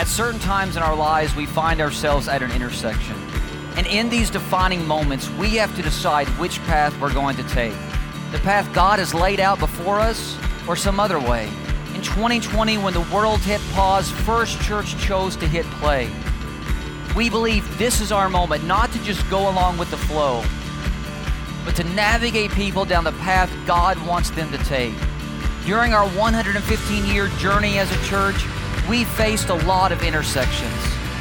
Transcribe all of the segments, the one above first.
At certain times in our lives, we find ourselves at an intersection. And in these defining moments, we have to decide which path we're going to take. The path God has laid out before us, or some other way. In 2020, when the world hit pause, First Church chose to hit play. We believe this is our moment, not to just go along with the flow, but to navigate people down the path God wants them to take. During our 115 year journey as a church, we faced a lot of intersections.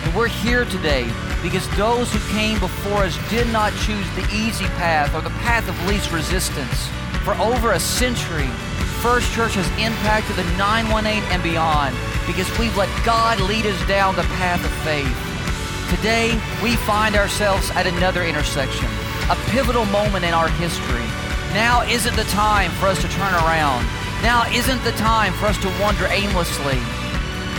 And we're here today because those who came before us did not choose the easy path or the path of least resistance. For over a century, First Church has impacted the 918 and beyond because we've let God lead us down the path of faith. Today, we find ourselves at another intersection, a pivotal moment in our history. Now isn't the time for us to turn around. Now isn't the time for us to wander aimlessly.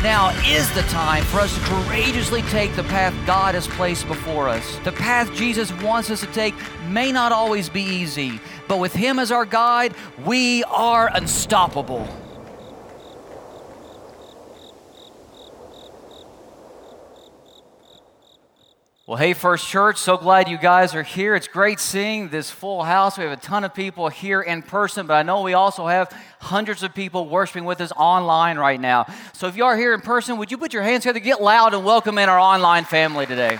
Now is the time for us to courageously take the path God has placed before us. The path Jesus wants us to take may not always be easy, but with Him as our guide, we are unstoppable. Well, hey, First Church, so glad you guys are here. It's great seeing this full house. We have a ton of people here in person, but I know we also have hundreds of people worshiping with us online right now. So if you are here in person, would you put your hands together, get loud, and welcome in our online family today?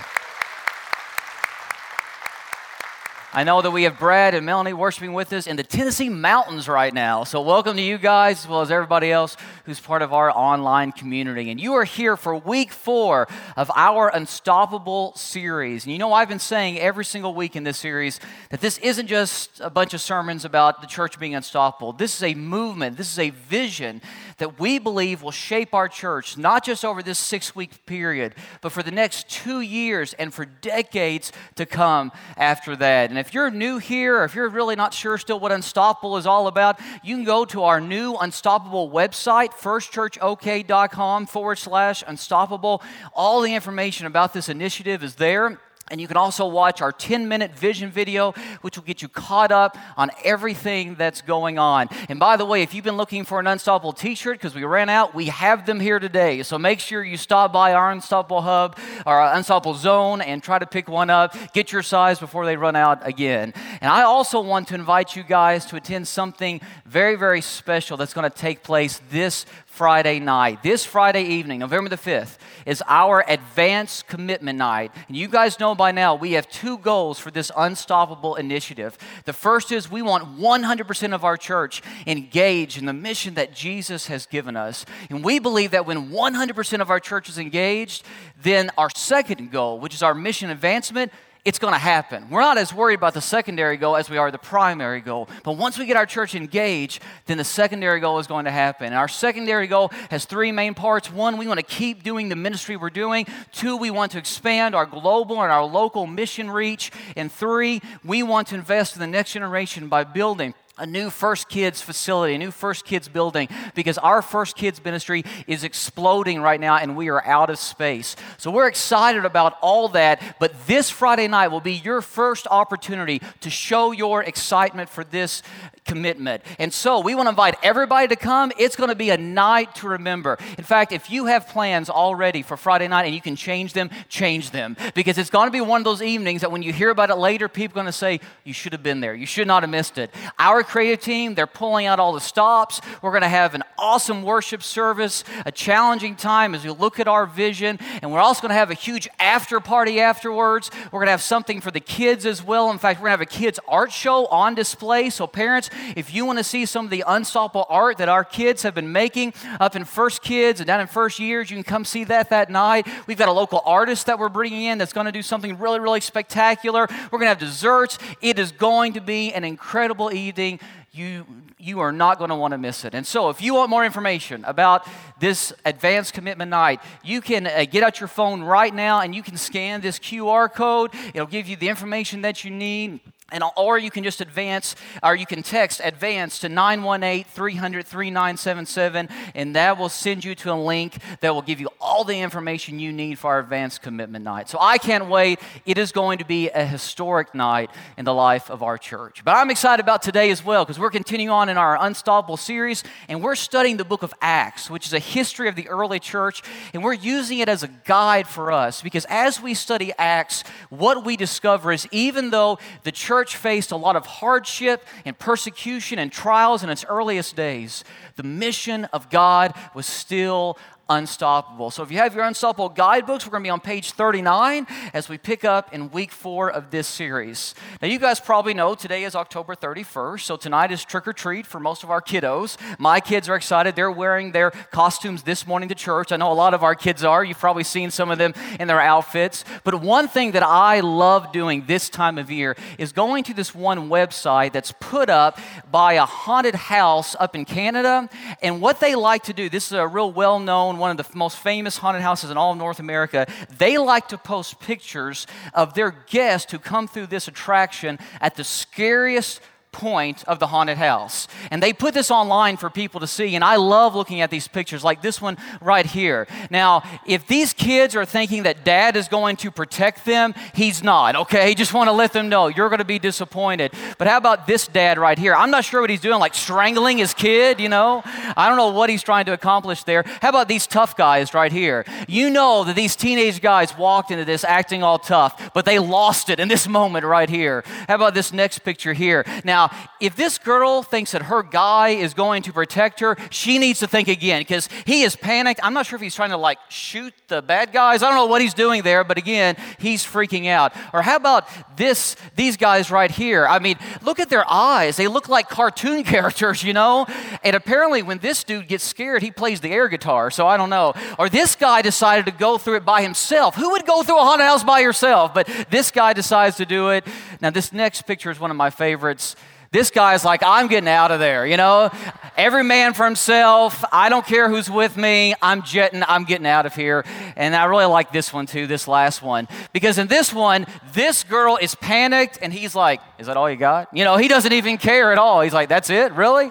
I know that we have Brad and Melanie worshiping with us in the Tennessee mountains right now. So, welcome to you guys, as well as everybody else who's part of our online community. And you are here for week four of our Unstoppable series. And you know, I've been saying every single week in this series that this isn't just a bunch of sermons about the church being unstoppable. This is a movement, this is a vision that we believe will shape our church, not just over this six week period, but for the next two years and for decades to come after that. And if you're new here, or if you're really not sure still what Unstoppable is all about, you can go to our new Unstoppable website, firstchurchok.com forward slash unstoppable. All the information about this initiative is there. And you can also watch our 10 minute vision video, which will get you caught up on everything that's going on. And by the way, if you've been looking for an Unstoppable t shirt because we ran out, we have them here today. So make sure you stop by our Unstoppable Hub, our uh, Unstoppable Zone, and try to pick one up. Get your size before they run out again. And I also want to invite you guys to attend something very, very special that's going to take place this Friday night. This Friday evening, November the 5th, is our advanced commitment night. And you guys know by now we have two goals for this unstoppable initiative. The first is we want 100% of our church engaged in the mission that Jesus has given us. And we believe that when 100% of our church is engaged, then our second goal, which is our mission advancement, it's going to happen. We're not as worried about the secondary goal as we are the primary goal. But once we get our church engaged, then the secondary goal is going to happen. And our secondary goal has three main parts. One, we want to keep doing the ministry we're doing. Two, we want to expand our global and our local mission reach. And three, we want to invest in the next generation by building a new First Kids facility, a new First Kids building, because our First Kids ministry is exploding right now and we are out of space. So we're excited about all that, but this Friday night will be your first opportunity to show your excitement for this commitment. And so we want to invite everybody to come. It's going to be a night to remember. In fact, if you have plans already for Friday night and you can change them, change them. Because it's going to be one of those evenings that when you hear about it later, people are going to say, You should have been there. You should not have missed it. Our creative team, they're pulling out all the stops. We're going to have an awesome worship service, a challenging time as we look at our vision. And we're also going to have a huge after party afterwards. We're going to have something for the kids as well. In fact, we're going to have a kids' art show on display. So, parents, if you want to see some of the unstoppable art that our kids have been making up in First Kids and down in First Years, you can come see that that night. We've got a local artist that we're bringing in that's going to do something really, really spectacular. We're going to have desserts. It is going to be an incredible evening you, you are not going to want to miss it. And so, if you want more information about this advanced commitment night, you can uh, get out your phone right now and you can scan this QR code. It'll give you the information that you need. And, or you can just advance, or you can text advance to 918 300 3977, and that will send you to a link that will give you all the information you need for our advanced commitment night. So I can't wait. It is going to be a historic night in the life of our church. But I'm excited about today as well because we're continuing on in our Unstoppable series, and we're studying the book of Acts, which is a history of the early church, and we're using it as a guide for us because as we study Acts, what we discover is even though the church church faced a lot of hardship and persecution and trials in its earliest days, the mission of God was still unstoppable. So if you have your unstoppable guidebooks, we're going to be on page 39 as we pick up in week four of this series. Now, you guys probably know today is October 31st, so tonight is trick or treat for most of our kiddos. My kids are excited. They're wearing their costumes this morning to church. I know a lot of our kids are. You've probably seen some of them in their outfits. But one thing that I love doing this time of year is going to this one website that's put up by a haunted house up in Canada. And what they like to do, this is a real well known one of the most famous haunted houses in all of North America, they like to post pictures of their guests who come through this attraction at the scariest point of the haunted house. And they put this online for people to see, and I love looking at these pictures, like this one right here. Now, if these kids are thinking that dad is going to protect them, he's not, okay? Just want to let them know you're going to be disappointed. But how about this dad right here? I'm not sure what he's doing, like strangling his kid, you know? I don't know what he's trying to accomplish there. How about these tough guys right here? You know that these teenage guys walked into this acting all tough, but they lost it in this moment right here. How about this next picture here? Now, now, if this girl thinks that her guy is going to protect her, she needs to think again because he is panicked. I'm not sure if he's trying to like shoot the bad guys. I don't know what he's doing there, but again, he's freaking out. Or how about this these guys right here? I mean, look at their eyes. They look like cartoon characters, you know? And apparently when this dude gets scared, he plays the air guitar. So I don't know. Or this guy decided to go through it by himself. Who would go through a haunted house by yourself? But this guy decides to do it. Now this next picture is one of my favorites. This guy's like, I'm getting out of there, you know? Every man for himself. I don't care who's with me. I'm jetting, I'm getting out of here. And I really like this one too, this last one. Because in this one, this girl is panicked and he's like, Is that all you got? You know, he doesn't even care at all. He's like, That's it? Really?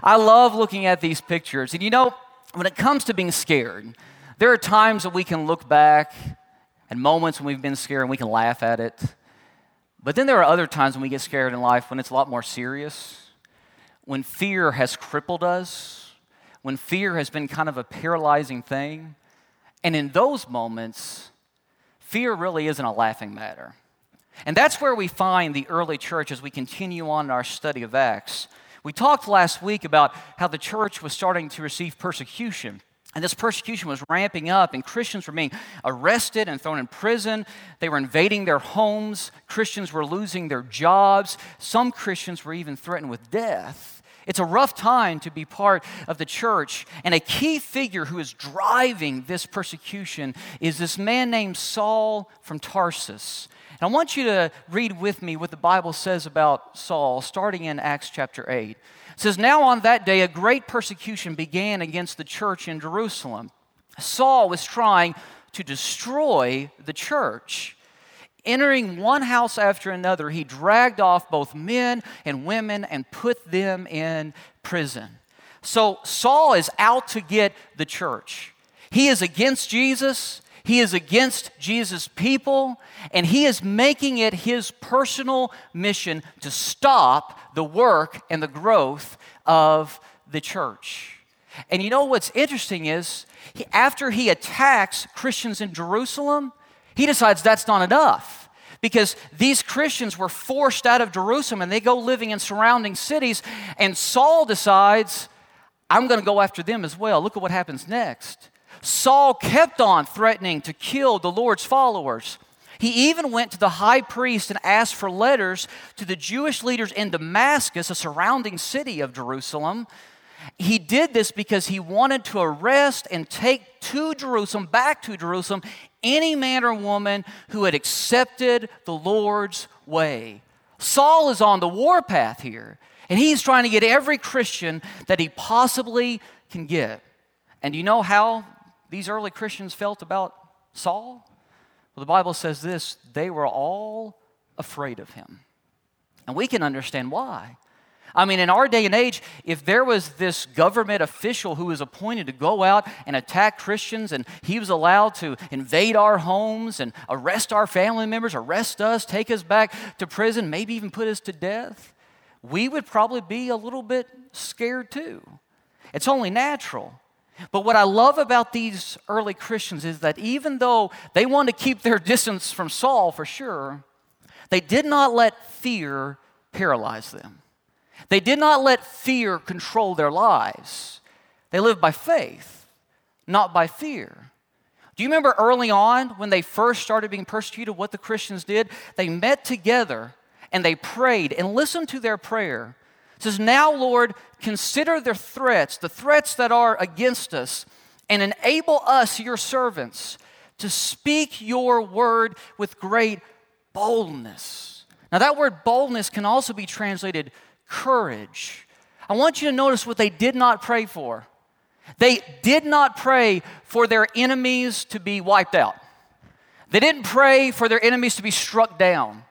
I love looking at these pictures. And you know, when it comes to being scared, there are times that we can look back and moments when we've been scared and we can laugh at it. But then there are other times when we get scared in life when it's a lot more serious, when fear has crippled us, when fear has been kind of a paralyzing thing. And in those moments, fear really isn't a laughing matter. And that's where we find the early church as we continue on in our study of Acts. We talked last week about how the church was starting to receive persecution. And this persecution was ramping up, and Christians were being arrested and thrown in prison. They were invading their homes. Christians were losing their jobs. Some Christians were even threatened with death. It's a rough time to be part of the church. And a key figure who is driving this persecution is this man named Saul from Tarsus. And I want you to read with me what the Bible says about Saul, starting in Acts chapter 8. It says, Now on that day, a great persecution began against the church in Jerusalem. Saul was trying to destroy the church. Entering one house after another, he dragged off both men and women and put them in prison. So Saul is out to get the church. He is against Jesus. He is against Jesus' people, and he is making it his personal mission to stop the work and the growth of the church. And you know what's interesting is he, after he attacks Christians in Jerusalem, he decides that's not enough because these Christians were forced out of Jerusalem and they go living in surrounding cities. And Saul decides, I'm going to go after them as well. Look at what happens next. Saul kept on threatening to kill the Lord's followers. He even went to the high priest and asked for letters to the Jewish leaders in Damascus, a surrounding city of Jerusalem. He did this because he wanted to arrest and take to Jerusalem, back to Jerusalem, any man or woman who had accepted the Lord's way. Saul is on the warpath here, and he's trying to get every Christian that he possibly can get. And you know how these early Christians felt about Saul? Well, the Bible says this they were all afraid of him. And we can understand why. I mean, in our day and age, if there was this government official who was appointed to go out and attack Christians and he was allowed to invade our homes and arrest our family members, arrest us, take us back to prison, maybe even put us to death, we would probably be a little bit scared too. It's only natural. But what I love about these early Christians is that even though they wanted to keep their distance from Saul for sure, they did not let fear paralyze them. They did not let fear control their lives. They lived by faith, not by fear. Do you remember early on when they first started being persecuted, what the Christians did? They met together and they prayed and listened to their prayer. It says, Now, Lord, consider the threats, the threats that are against us, and enable us, your servants, to speak your word with great boldness. Now, that word boldness can also be translated courage. I want you to notice what they did not pray for. They did not pray for their enemies to be wiped out. They didn't pray for their enemies to be struck down.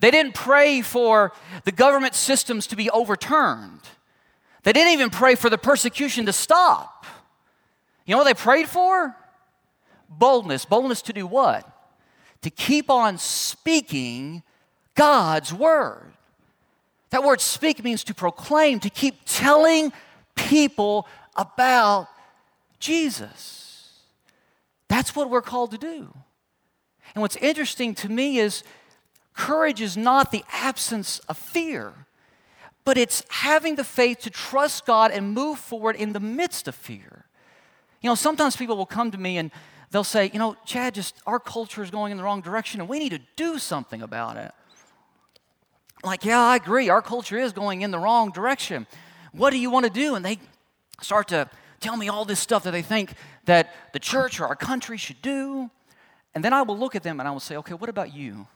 They didn't pray for the government systems to be overturned. They didn't even pray for the persecution to stop. You know what they prayed for? Boldness. Boldness to do what? To keep on speaking God's word. That word speak means to proclaim, to keep telling people about Jesus. That's what we're called to do. And what's interesting to me is courage is not the absence of fear, but it's having the faith to trust God and move forward in the midst of fear. You know, sometimes people will come to me and they'll say, you know, Chad, just our culture is going in the wrong direction and we need to do something about it like, yeah, I agree. Our culture is going in the wrong direction. What do you want to do? And they start to tell me all this stuff that they think that the church or our country should do. And then I will look at them and I will say, okay, what about you?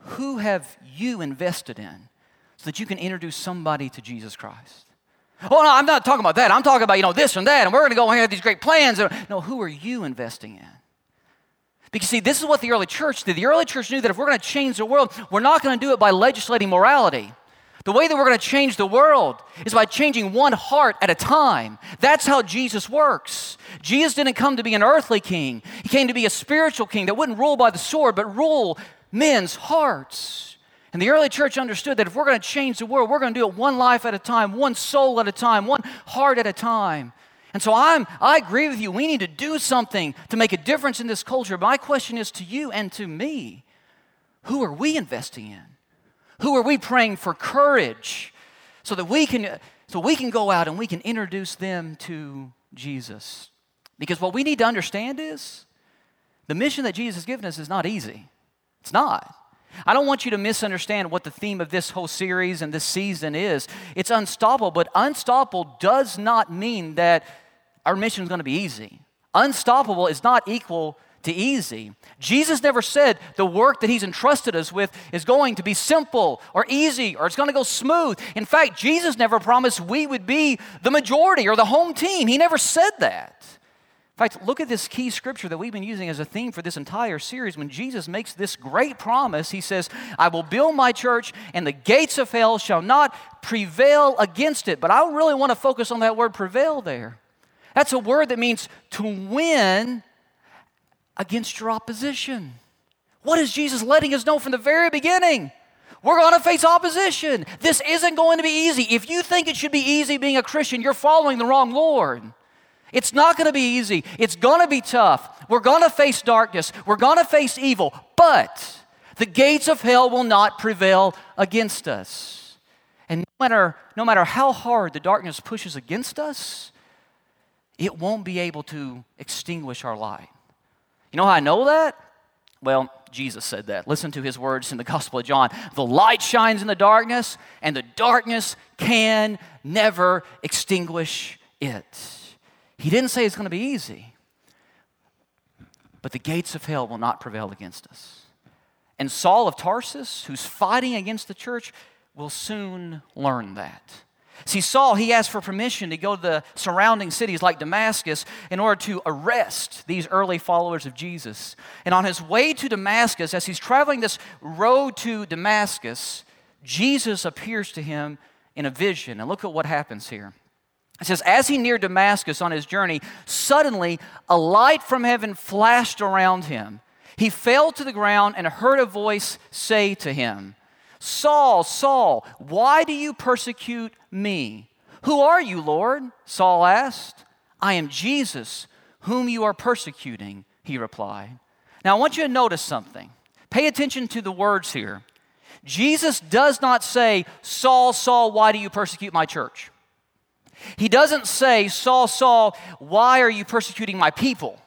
Who have you invested in so that you can introduce somebody to Jesus Christ? Oh, no, I'm not talking about that. I'm talking about, you know, this and that, and we're going to go and have these great plans. No, who are you investing in? Because, see, this is what the early church did. The early church knew that if we're going to change the world, we're not going to do it by legislating morality. The way that we're going to change the world is by changing one heart at a time. That's how Jesus works. Jesus didn't come to be an earthly king, he came to be a spiritual king that wouldn't rule by the sword, but rule men's hearts. And the early church understood that if we're going to change the world, we're going to do it one life at a time, one soul at a time, one heart at a time. And so I'm, I agree with you. We need to do something to make a difference in this culture. My question is to you and to me who are we investing in? Who are we praying for courage so that we can, so we can go out and we can introduce them to Jesus? Because what we need to understand is the mission that Jesus has given us is not easy. It's not. I don't want you to misunderstand what the theme of this whole series and this season is. It's unstoppable, but unstoppable does not mean that our mission is going to be easy. Unstoppable is not equal to easy. Jesus never said the work that He's entrusted us with is going to be simple or easy or it's going to go smooth. In fact, Jesus never promised we would be the majority or the home team. He never said that. Fact, look at this key scripture that we've been using as a theme for this entire series. When Jesus makes this great promise, He says, I will build my church and the gates of hell shall not prevail against it. But I really want to focus on that word prevail there. That's a word that means to win against your opposition. What is Jesus letting us know from the very beginning? We're going to face opposition. This isn't going to be easy. If you think it should be easy being a Christian, you're following the wrong Lord. It's not going to be easy. It's going to be tough. We're going to face darkness. We're going to face evil. But the gates of hell will not prevail against us. And no matter, no matter how hard the darkness pushes against us, it won't be able to extinguish our light. You know how I know that? Well, Jesus said that. Listen to his words in the Gospel of John. The light shines in the darkness, and the darkness can never extinguish it. He didn't say it's going to be easy, but the gates of hell will not prevail against us. And Saul of Tarsus, who's fighting against the church, will soon learn that. See, Saul, he asked for permission to go to the surrounding cities like Damascus in order to arrest these early followers of Jesus. And on his way to Damascus, as he's traveling this road to Damascus, Jesus appears to him in a vision. And look at what happens here. It says, As he neared Damascus on his journey, suddenly a light from heaven flashed around him. He fell to the ground and heard a voice say to him, Saul, Saul, why do you persecute me? Who are you, Lord? Saul asked. I am Jesus, whom you are persecuting, he replied. Now I want you to notice something. Pay attention to the words here. Jesus does not say, Saul, Saul, why do you persecute my church? He doesn't say, Saul, Saul, why are you persecuting my people?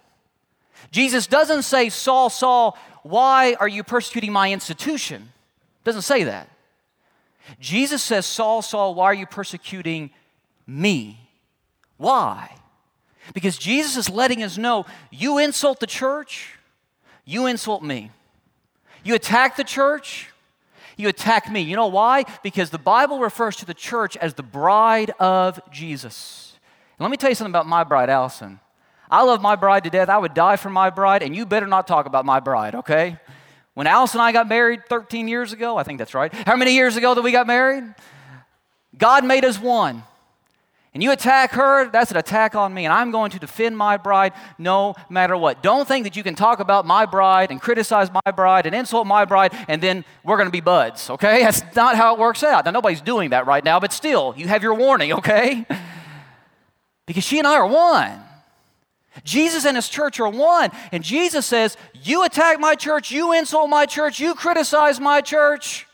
Jesus doesn't say, Saul, Saul, why are you persecuting my institution? Doesn't say that. Jesus says, Saul, Saul, why are you persecuting me? Why? Because Jesus is letting us know you insult the church, you insult me. You attack the church, you attack me. You know why? Because the Bible refers to the church as the bride of Jesus. And let me tell you something about my bride, Allison. I love my bride to death. I would die for my bride, and you better not talk about my bride, okay? When Allison and I got married 13 years ago, I think that's right. How many years ago that we got married? God made us one and you attack her, that's an attack on me, and I'm going to defend my bride no matter what. Don't think that you can talk about my bride and criticize my bride and insult my bride, and then we're going to be buds, okay? That's not how it works out. Now, nobody's doing that right now, but still, you have your warning, okay? Because she and I are one. Jesus and his church are one, and Jesus says, You attack my church, you insult my church, you criticize my church.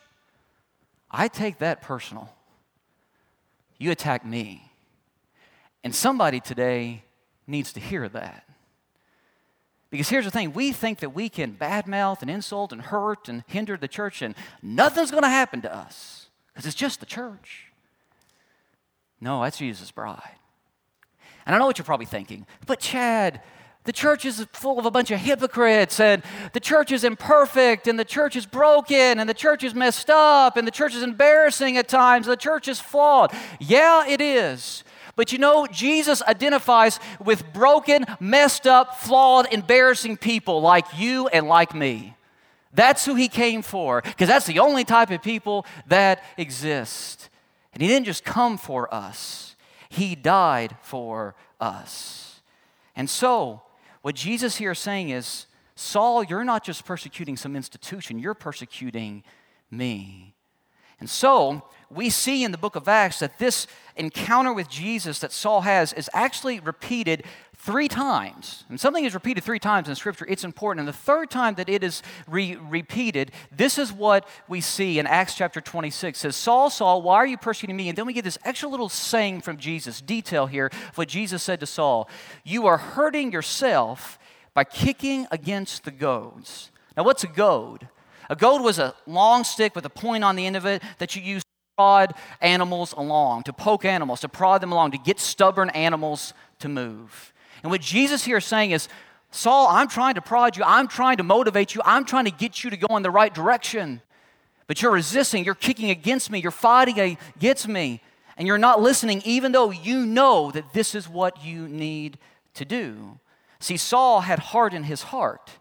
I take that personal. You attack me. And somebody today needs to hear that. Because here's the thing we think that we can badmouth and insult and hurt and hinder the church, and nothing's going to happen to us because it's just the church. No, that's Jesus' bride. And I know what you're probably thinking, but Chad, the church is full of a bunch of hypocrites, and the church is imperfect, and the church is broken, and the church is messed up, and the church is embarrassing at times, the church is flawed. Yeah, it is. But you know, Jesus identifies with broken, messed up, flawed, embarrassing people like you and like me. That's who he came for, because that's the only type of people that exist. And he didn't just come for us, he died for us. And so, what Jesus here is saying is Saul, you're not just persecuting some institution, you're persecuting me. And so, we see in the book of Acts that this encounter with Jesus that Saul has is actually repeated three times. And something is repeated three times in Scripture, it's important. And the third time that it is re- repeated, this is what we see in Acts chapter 26. It says, Saul, Saul, why are you persecuting me? And then we get this extra little saying from Jesus, detail here of what Jesus said to Saul You are hurting yourself by kicking against the goads. Now, what's a goad? A goad was a long stick with a point on the end of it that you used to prod animals along, to poke animals, to prod them along, to get stubborn animals to move. And what Jesus here is saying is, Saul, I'm trying to prod you, I'm trying to motivate you, I'm trying to get you to go in the right direction. But you're resisting, you're kicking against me, you're fighting against me, and you're not listening, even though you know that this is what you need to do. See, Saul had hardened his heart,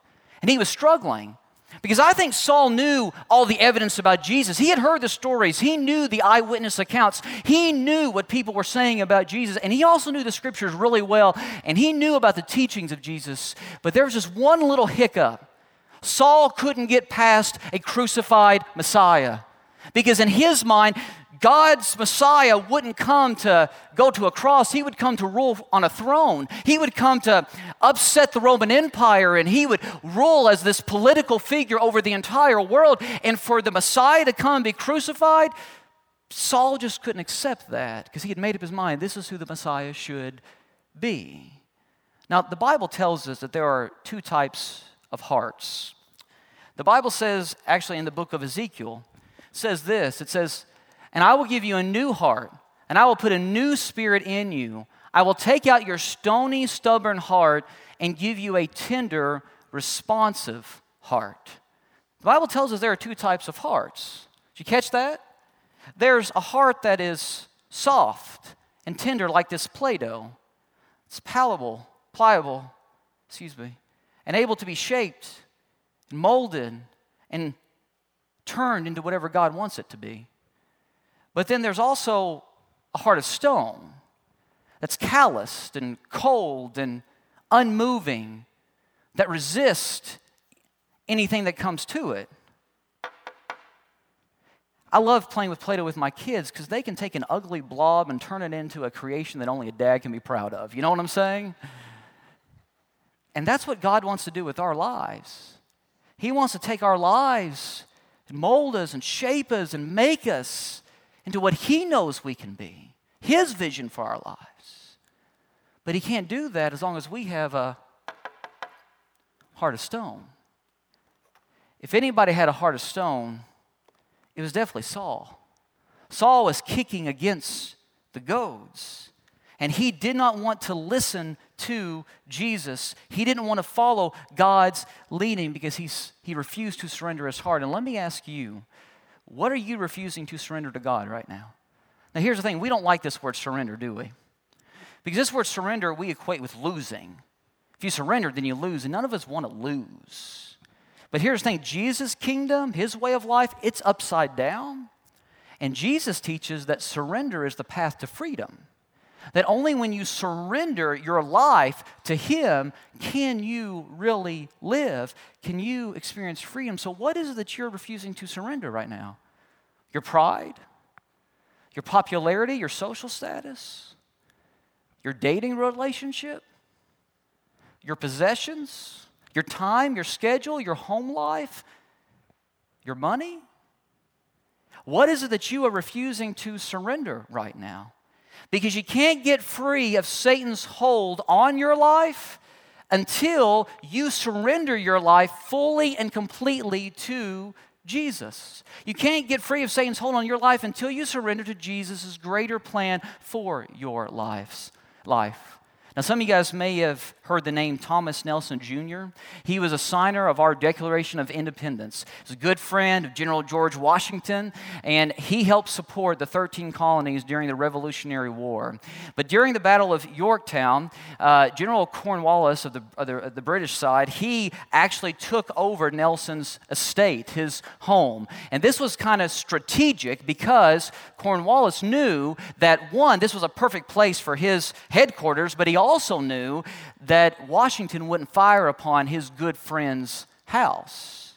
and he was struggling. Because I think Saul knew all the evidence about Jesus. He had heard the stories, he knew the eyewitness accounts, he knew what people were saying about Jesus, and he also knew the scriptures really well, and he knew about the teachings of Jesus. But there was just one little hiccup. Saul couldn't get past a crucified Messiah. Because in his mind, God's Messiah wouldn't come to go to a cross. He would come to rule on a throne. He would come to upset the Roman Empire and he would rule as this political figure over the entire world. And for the Messiah to come and be crucified, Saul just couldn't accept that because he had made up his mind this is who the Messiah should be. Now, the Bible tells us that there are two types of hearts. The Bible says, actually, in the book of Ezekiel, says this it says, and I will give you a new heart, and I will put a new spirit in you. I will take out your stony, stubborn heart and give you a tender, responsive heart. The Bible tells us there are two types of hearts. Did you catch that? There's a heart that is soft and tender, like this Play Doh. It's palatable, pliable, excuse me, and able to be shaped and molded and turned into whatever God wants it to be. But then there's also a heart of stone that's calloused and cold and unmoving that resists anything that comes to it. I love playing with Play Doh with my kids because they can take an ugly blob and turn it into a creation that only a dad can be proud of. You know what I'm saying? And that's what God wants to do with our lives. He wants to take our lives and mold us and shape us and make us into what He knows we can be, His vision for our lives. But He can't do that as long as we have a heart of stone. If anybody had a heart of stone, it was definitely Saul. Saul was kicking against the goads, and he did not want to listen to Jesus. He didn't want to follow God's leading because he's, he refused to surrender his heart. And let me ask you, what are you refusing to surrender to God right now? Now, here's the thing we don't like this word surrender, do we? Because this word surrender we equate with losing. If you surrender, then you lose, and none of us want to lose. But here's the thing Jesus' kingdom, his way of life, it's upside down. And Jesus teaches that surrender is the path to freedom. That only when you surrender your life to Him can you really live, can you experience freedom. So, what is it that you're refusing to surrender right now? Your pride, your popularity, your social status, your dating relationship, your possessions, your time, your schedule, your home life, your money? What is it that you are refusing to surrender right now? Because you can't get free of Satan's hold on your life until you surrender your life fully and completely to Jesus. You can't get free of Satan's hold on your life until you surrender to Jesus' greater plan for your lives, life. Now, some of you guys may have heard the name Thomas Nelson Jr. He was a signer of our Declaration of Independence. He's a good friend of General George Washington, and he helped support the 13 colonies during the Revolutionary War. But during the Battle of Yorktown, uh, General Cornwallis of the, of, the, the British side, he actually took over Nelson's estate, his home. And this was kind of strategic because Cornwallis knew that, one, this was a perfect place for his headquarters, but he also knew that Washington wouldn't fire upon his good friend's house.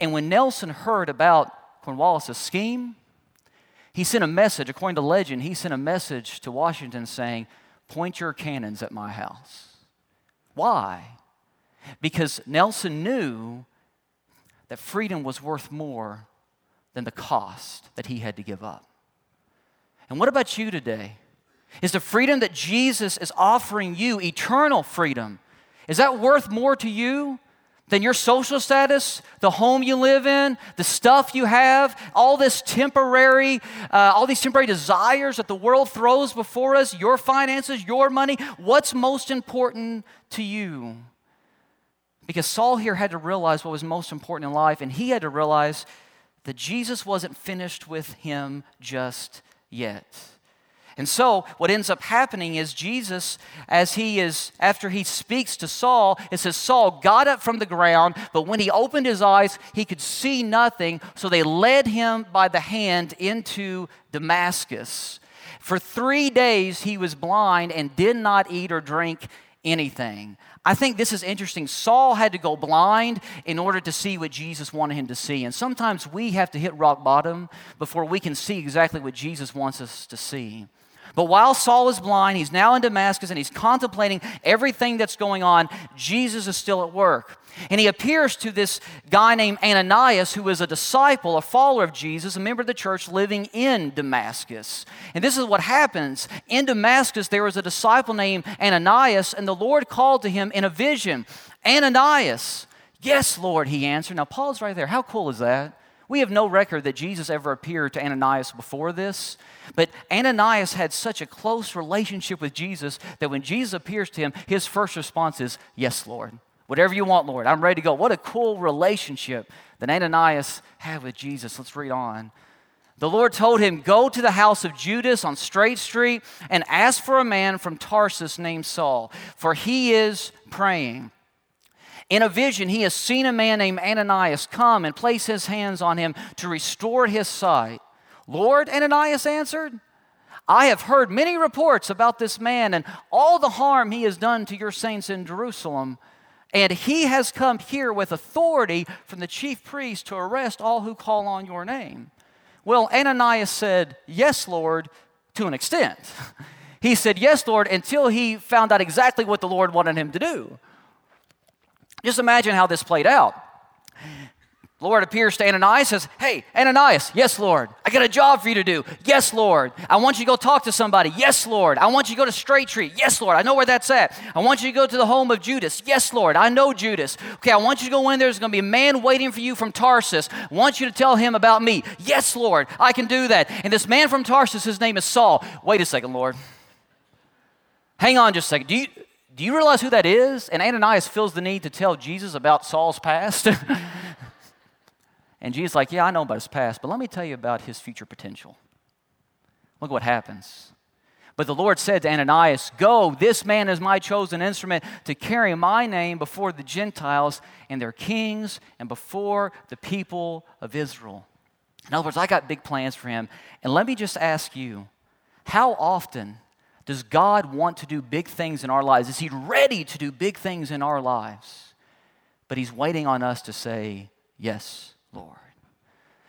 And when Nelson heard about Cornwallis' scheme, he sent a message, according to legend, he sent a message to Washington saying, Point your cannons at my house. Why? Because Nelson knew that freedom was worth more than the cost that he had to give up. And what about you today? Is the freedom that Jesus is offering you, eternal freedom, is that worth more to you than your social status, the home you live in, the stuff you have, all this temporary, uh, all these temporary desires that the world throws before us, your finances, your money? What's most important to you? Because Saul here had to realize what was most important in life, and he had to realize that Jesus wasn't finished with him just yet. And so, what ends up happening is Jesus, as he is, after he speaks to Saul, it says Saul got up from the ground, but when he opened his eyes, he could see nothing. So they led him by the hand into Damascus. For three days he was blind and did not eat or drink anything. I think this is interesting. Saul had to go blind in order to see what Jesus wanted him to see. And sometimes we have to hit rock bottom before we can see exactly what Jesus wants us to see. But while Saul is blind, he's now in Damascus and he's contemplating everything that's going on. Jesus is still at work. And he appears to this guy named Ananias, who is a disciple, a follower of Jesus, a member of the church living in Damascus. And this is what happens. In Damascus, there was a disciple named Ananias, and the Lord called to him in a vision Ananias. Yes, Lord, he answered. Now, Paul's right there. How cool is that? We have no record that Jesus ever appeared to Ananias before this, but Ananias had such a close relationship with Jesus that when Jesus appears to him, his first response is, Yes, Lord. Whatever you want, Lord. I'm ready to go. What a cool relationship that Ananias had with Jesus. Let's read on. The Lord told him, Go to the house of Judas on Straight Street and ask for a man from Tarsus named Saul, for he is praying. In a vision, he has seen a man named Ananias come and place his hands on him to restore his sight. Lord, Ananias answered, I have heard many reports about this man and all the harm he has done to your saints in Jerusalem. And he has come here with authority from the chief priest to arrest all who call on your name. Well, Ananias said, Yes, Lord, to an extent. He said, Yes, Lord, until he found out exactly what the Lord wanted him to do. Just imagine how this played out. Lord appears to Ananias says, Hey, Ananias, yes, Lord. I got a job for you to do. Yes, Lord. I want you to go talk to somebody. Yes, Lord. I want you to go to Straight Street. Yes, Lord. I know where that's at. I want you to go to the home of Judas. Yes, Lord. I know Judas. Okay, I want you to go in there. There's going to be a man waiting for you from Tarsus. I want you to tell him about me. Yes, Lord. I can do that. And this man from Tarsus, his name is Saul. Wait a second, Lord. Hang on just a second. Do you, do you realize who that is? And Ananias feels the need to tell Jesus about Saul's past. And Jesus like, Yeah, I know about his past, but let me tell you about his future potential. Look what happens. But the Lord said to Ananias, Go, this man is my chosen instrument to carry my name before the Gentiles and their kings and before the people of Israel. In other words, I got big plans for him. And let me just ask you how often does God want to do big things in our lives? Is He ready to do big things in our lives? But He's waiting on us to say, Yes. Lord.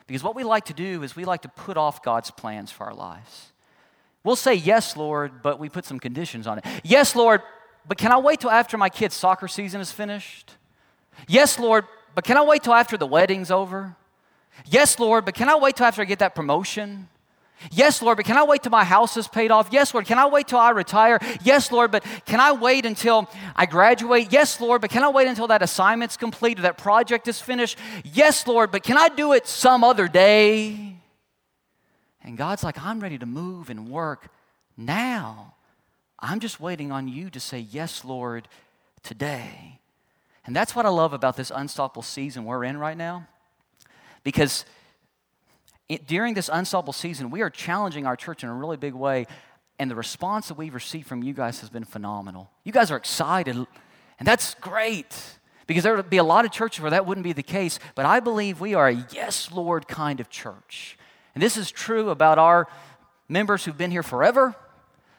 Because what we like to do is we like to put off God's plans for our lives. We'll say, Yes, Lord, but we put some conditions on it. Yes, Lord, but can I wait till after my kid's soccer season is finished? Yes, Lord, but can I wait till after the wedding's over? Yes, Lord, but can I wait till after I get that promotion? Yes, Lord, but can I wait till my house is paid off? Yes, Lord, can I wait till I retire? Yes, Lord, but can I wait until I graduate? Yes, Lord, but can I wait until that assignment's complete or that project is finished? Yes, Lord, but can I do it some other day? And God's like, I'm ready to move and work now. I'm just waiting on you to say, Yes, Lord, today. And that's what I love about this unstoppable season we're in right now. Because during this unstoppable season, we are challenging our church in a really big way, and the response that we've received from you guys has been phenomenal. You guys are excited, and that's great because there would be a lot of churches where that wouldn't be the case, but I believe we are a yes, Lord kind of church. And this is true about our members who've been here forever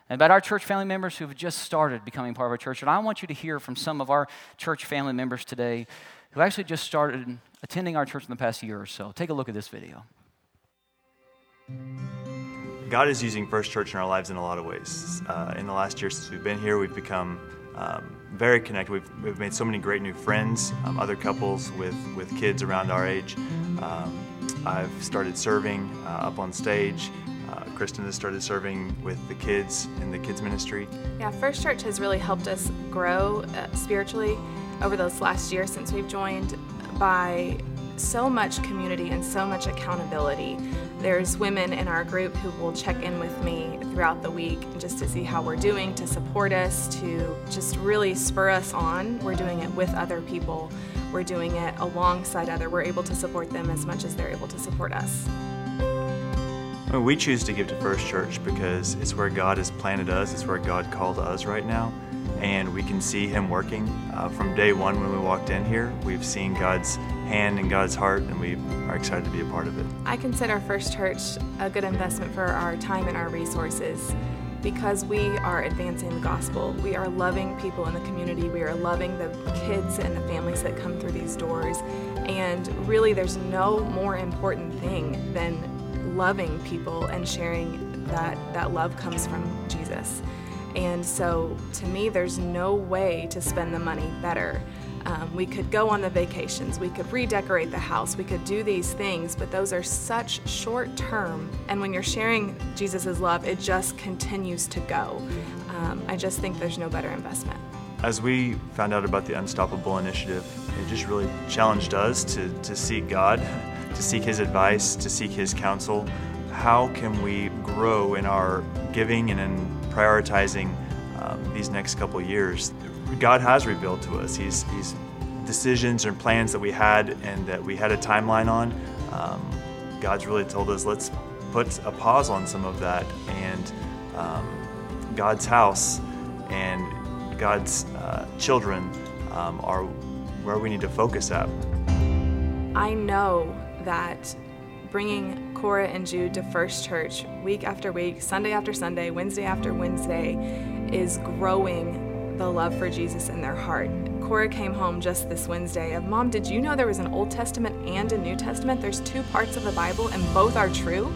and about our church family members who've just started becoming part of our church. And I want you to hear from some of our church family members today who actually just started attending our church in the past year or so. Take a look at this video. God is using First Church in our lives in a lot of ways. Uh, in the last year since we've been here, we've become um, very connected. We've, we've made so many great new friends, um, other couples with, with kids around our age. Um, I've started serving uh, up on stage. Uh, Kristen has started serving with the kids in the kids ministry. Yeah, First Church has really helped us grow uh, spiritually over those last years since we've joined by so much community and so much accountability. There's women in our group who will check in with me throughout the week just to see how we're doing, to support us, to just really spur us on. We're doing it with other people, we're doing it alongside other. We're able to support them as much as they're able to support us. We choose to give to First Church because it's where God has planted us, it's where God called us right now and we can see Him working. Uh, from day one when we walked in here, we've seen God's hand and God's heart, and we are excited to be a part of it. I consider First Church a good investment for our time and our resources because we are advancing the gospel. We are loving people in the community. We are loving the kids and the families that come through these doors. And really, there's no more important thing than loving people and sharing that that love comes from Jesus. And so to me, there's no way to spend the money better. Um, we could go on the vacations, we could redecorate the house, we could do these things, but those are such short term. And when you're sharing Jesus' love, it just continues to go. Um, I just think there's no better investment. As we found out about the Unstoppable Initiative, it just really challenged us to, to seek God, to seek His advice, to seek His counsel. How can we grow in our giving and in prioritizing um, these next couple years. God has revealed to us. He's, he's decisions and plans that we had and that we had a timeline on. Um, God's really told us let's put a pause on some of that and um, God's house and God's uh, children um, are where we need to focus at. I know that bringing Cora and Jude to First Church week after week, Sunday after Sunday, Wednesday after Wednesday is growing the love for Jesus in their heart. Cora came home just this Wednesday of, Mom, did you know there was an Old Testament and a New Testament? There's two parts of the Bible and both are true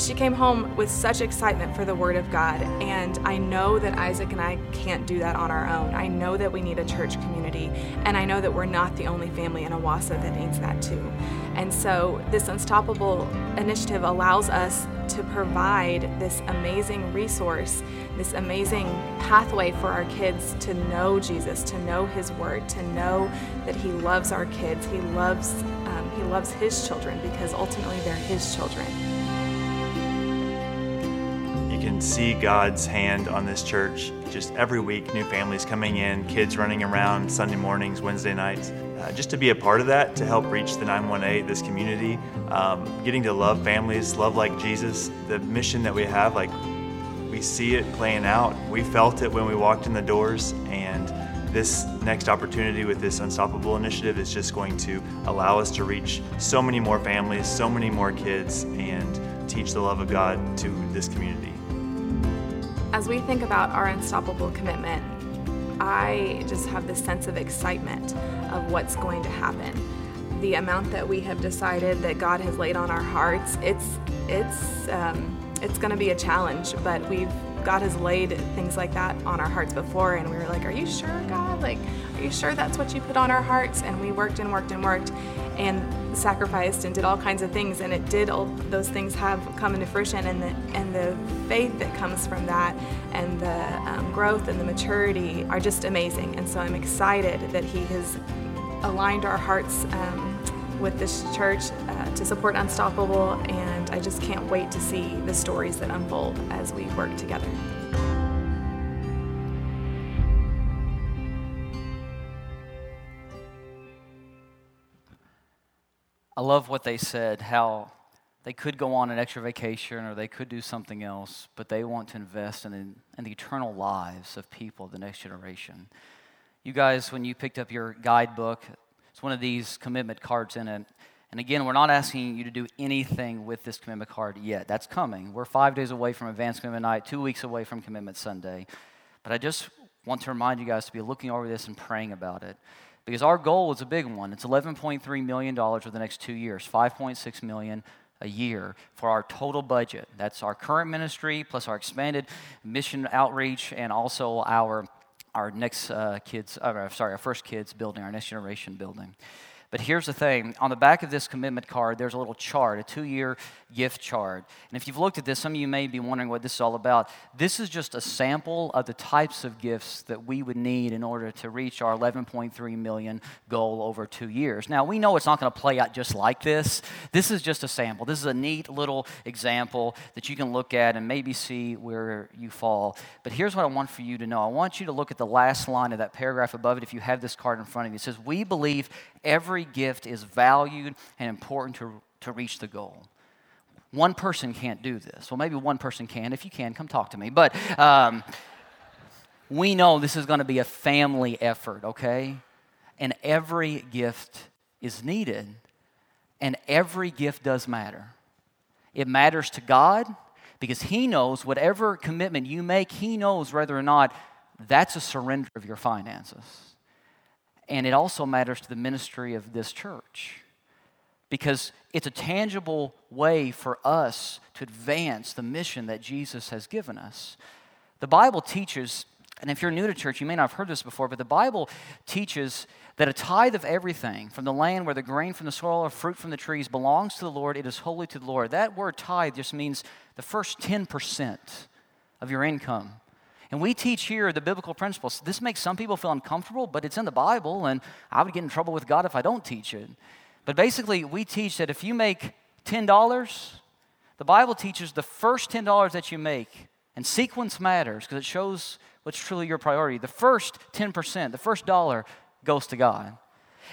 she came home with such excitement for the Word of God. And I know that Isaac and I can't do that on our own. I know that we need a church community. And I know that we're not the only family in Owasso that needs that too. And so this Unstoppable initiative allows us to provide this amazing resource, this amazing pathway for our kids to know Jesus, to know His Word, to know that He loves our kids. He loves, um, he loves His children because ultimately they're His children You can see God's hand on this church. Just every week, new families coming in, kids running around Sunday mornings, Wednesday nights. Uh, just to be a part of that, to help reach the 918, this community, um, getting to love families, love like Jesus, the mission that we have, like we see it playing out. We felt it when we walked in the doors, and this next opportunity with this Unstoppable initiative is just going to allow us to reach so many more families, so many more kids, and teach the love of God to this community. As we think about our unstoppable commitment, I just have this sense of excitement of what's going to happen. The amount that we have decided that God has laid on our hearts, it's it's um, it's going to be a challenge, but we've God has laid things like that on our hearts before, and we were like, "Are you sure, God? Like, are you sure that's what you put on our hearts?" And we worked and worked and worked, and sacrificed and did all kinds of things, and it did all those things have come into fruition, and the and the faith that comes from that, and the um, growth and the maturity are just amazing. And so I'm excited that He has aligned our hearts. Um, with this church uh, to support Unstoppable, and I just can't wait to see the stories that unfold as we work together. I love what they said, how they could go on an extra vacation or they could do something else, but they want to invest in, in the eternal lives of people, the next generation. You guys, when you picked up your guidebook, it's one of these commitment cards in it. And again, we're not asking you to do anything with this commitment card yet. That's coming. We're five days away from Advanced Commitment Night, two weeks away from Commitment Sunday. But I just want to remind you guys to be looking over this and praying about it. Because our goal is a big one. It's $11.3 million for the next two years, 5.6 million a year for our total budget. That's our current ministry plus our expanded mission outreach and also our, our next uh, kids, uh, sorry, our first kids building, our next generation building. But here's the thing on the back of this commitment card, there's a little chart, a two year gift chart. And if you've looked at this, some of you may be wondering what this is all about. This is just a sample of the types of gifts that we would need in order to reach our 11.3 million goal over two years. Now, we know it's not going to play out just like this. This is just a sample. This is a neat little example that you can look at and maybe see where you fall. But here's what I want for you to know I want you to look at the last line of that paragraph above it if you have this card in front of you. It says, We believe every gift is valued and important to, to reach the goal. One person can't do this. Well, maybe one person can. If you can, come talk to me. But um, we know this is going to be a family effort, okay? And every gift is needed, and every gift does matter. It matters to God because He knows whatever commitment you make, He knows whether or not that's a surrender of your finances. And it also matters to the ministry of this church because it's a tangible way for us to advance the mission that Jesus has given us. The Bible teaches, and if you're new to church, you may not have heard this before, but the Bible teaches that a tithe of everything from the land where the grain from the soil or fruit from the trees belongs to the Lord, it is holy to the Lord. That word tithe just means the first 10% of your income and we teach here the biblical principles. This makes some people feel uncomfortable, but it's in the Bible, and I would get in trouble with God if I don't teach it. But basically, we teach that if you make $10, the Bible teaches the first $10 that you make, and sequence matters because it shows what's truly your priority. The first 10%, the first dollar goes to God.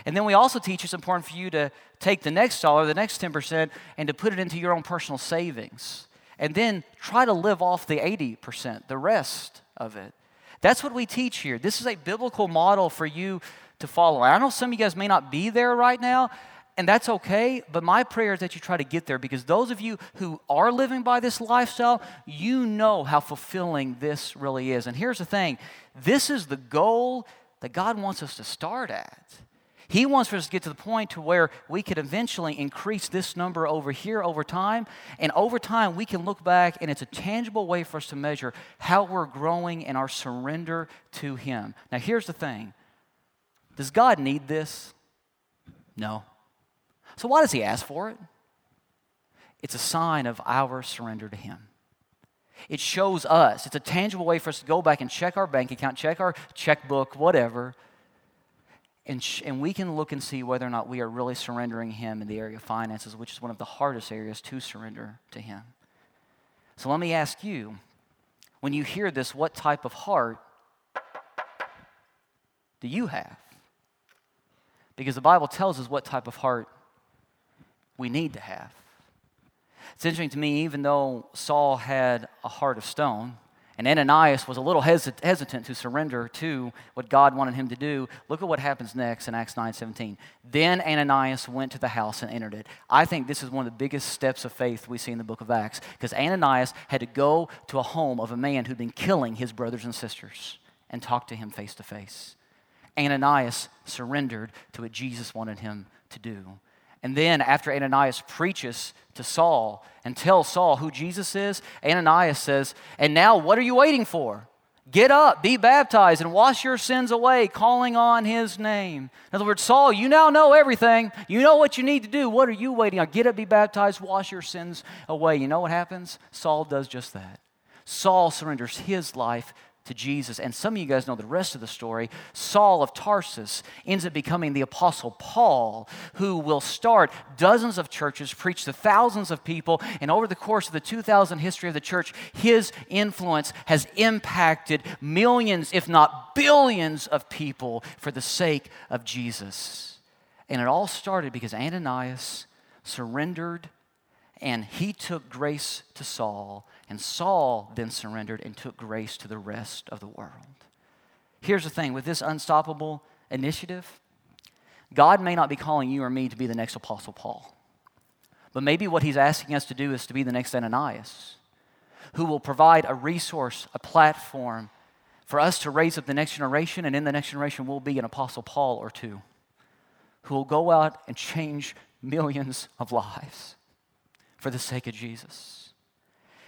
And then we also teach it's important for you to take the next dollar, the next 10%, and to put it into your own personal savings. And then try to live off the 80%, the rest of it. That's what we teach here. This is a biblical model for you to follow. I know some of you guys may not be there right now, and that's okay, but my prayer is that you try to get there because those of you who are living by this lifestyle, you know how fulfilling this really is. And here's the thing this is the goal that God wants us to start at. He wants us to get to the point to where we could eventually increase this number over here over time. And over time, we can look back and it's a tangible way for us to measure how we're growing in our surrender to Him. Now, here's the thing Does God need this? No. So, why does He ask for it? It's a sign of our surrender to Him. It shows us, it's a tangible way for us to go back and check our bank account, check our checkbook, whatever, and, sh- and we can look and see whether or not we are really surrendering Him in the area of finances, which is one of the hardest areas to surrender to Him. So let me ask you when you hear this, what type of heart do you have? Because the Bible tells us what type of heart we need to have. It's interesting to me, even though Saul had a heart of stone, and Ananias was a little hesitant to surrender to what God wanted him to do. Look at what happens next in Acts 9:17. Then Ananias went to the house and entered it. I think this is one of the biggest steps of faith we see in the book of Acts because Ananias had to go to a home of a man who'd been killing his brothers and sisters and talk to him face to face. Ananias surrendered to what Jesus wanted him to do. And then, after Ananias preaches to Saul and tells Saul who Jesus is, Ananias says, And now what are you waiting for? Get up, be baptized, and wash your sins away, calling on his name. In other words, Saul, you now know everything. You know what you need to do. What are you waiting on? Get up, be baptized, wash your sins away. You know what happens? Saul does just that. Saul surrenders his life to Jesus. And some of you guys know the rest of the story. Saul of Tarsus ends up becoming the Apostle Paul, who will start dozens of churches, preach to thousands of people, and over the course of the 2,000 history of the church, his influence has impacted millions, if not billions, of people for the sake of Jesus. And it all started because Ananias surrendered and he took grace to Saul and Saul then surrendered and took grace to the rest of the world. Here's the thing with this unstoppable initiative, God may not be calling you or me to be the next Apostle Paul, but maybe what he's asking us to do is to be the next Ananias, who will provide a resource, a platform for us to raise up the next generation, and in the next generation will be an Apostle Paul or two, who will go out and change millions of lives for the sake of Jesus.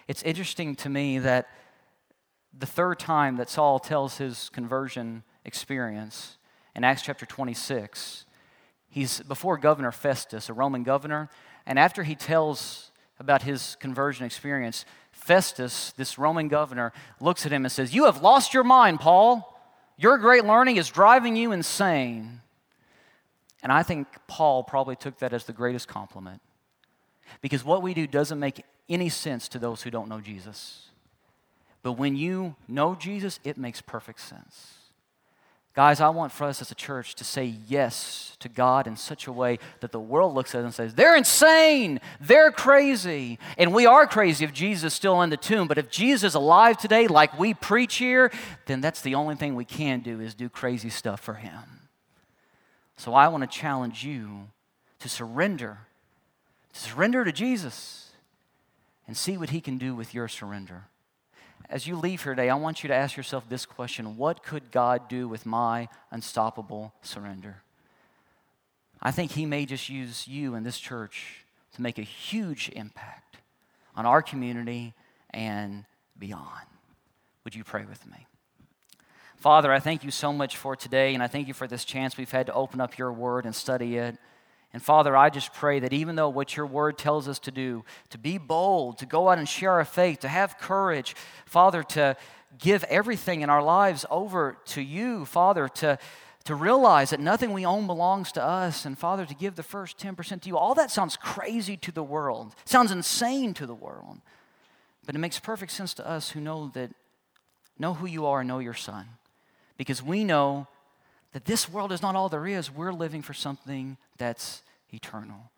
It's interesting to me that the third time that Saul tells his conversion experience in Acts chapter 26, he's before Governor Festus, a Roman governor, and after he tells about his conversion experience, Festus, this Roman governor, looks at him and says, You have lost your mind, Paul. Your great learning is driving you insane. And I think Paul probably took that as the greatest compliment. Because what we do doesn't make any sense to those who don't know Jesus. But when you know Jesus, it makes perfect sense. Guys, I want for us as a church to say yes to God in such a way that the world looks at it and says, they're insane, they're crazy. And we are crazy if Jesus is still in the tomb. But if Jesus is alive today, like we preach here, then that's the only thing we can do is do crazy stuff for him. So I want to challenge you to surrender, surrender to Jesus and see what He can do with your surrender. As you leave here today, I want you to ask yourself this question What could God do with my unstoppable surrender? I think He may just use you and this church to make a huge impact on our community and beyond. Would you pray with me? Father, I thank you so much for today, and I thank you for this chance we've had to open up your word and study it. And Father, I just pray that even though what your word tells us to do, to be bold, to go out and share our faith, to have courage, Father, to give everything in our lives over to you, Father, to, to realize that nothing we own belongs to us, and Father, to give the first 10% to you, all that sounds crazy to the world, sounds insane to the world. But it makes perfect sense to us who know that know who you are and know your son. Because we know that this world is not all there is. We're living for something that's eternal.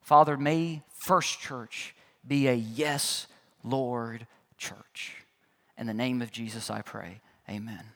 Father, may First Church be a yes, Lord church. In the name of Jesus, I pray. Amen.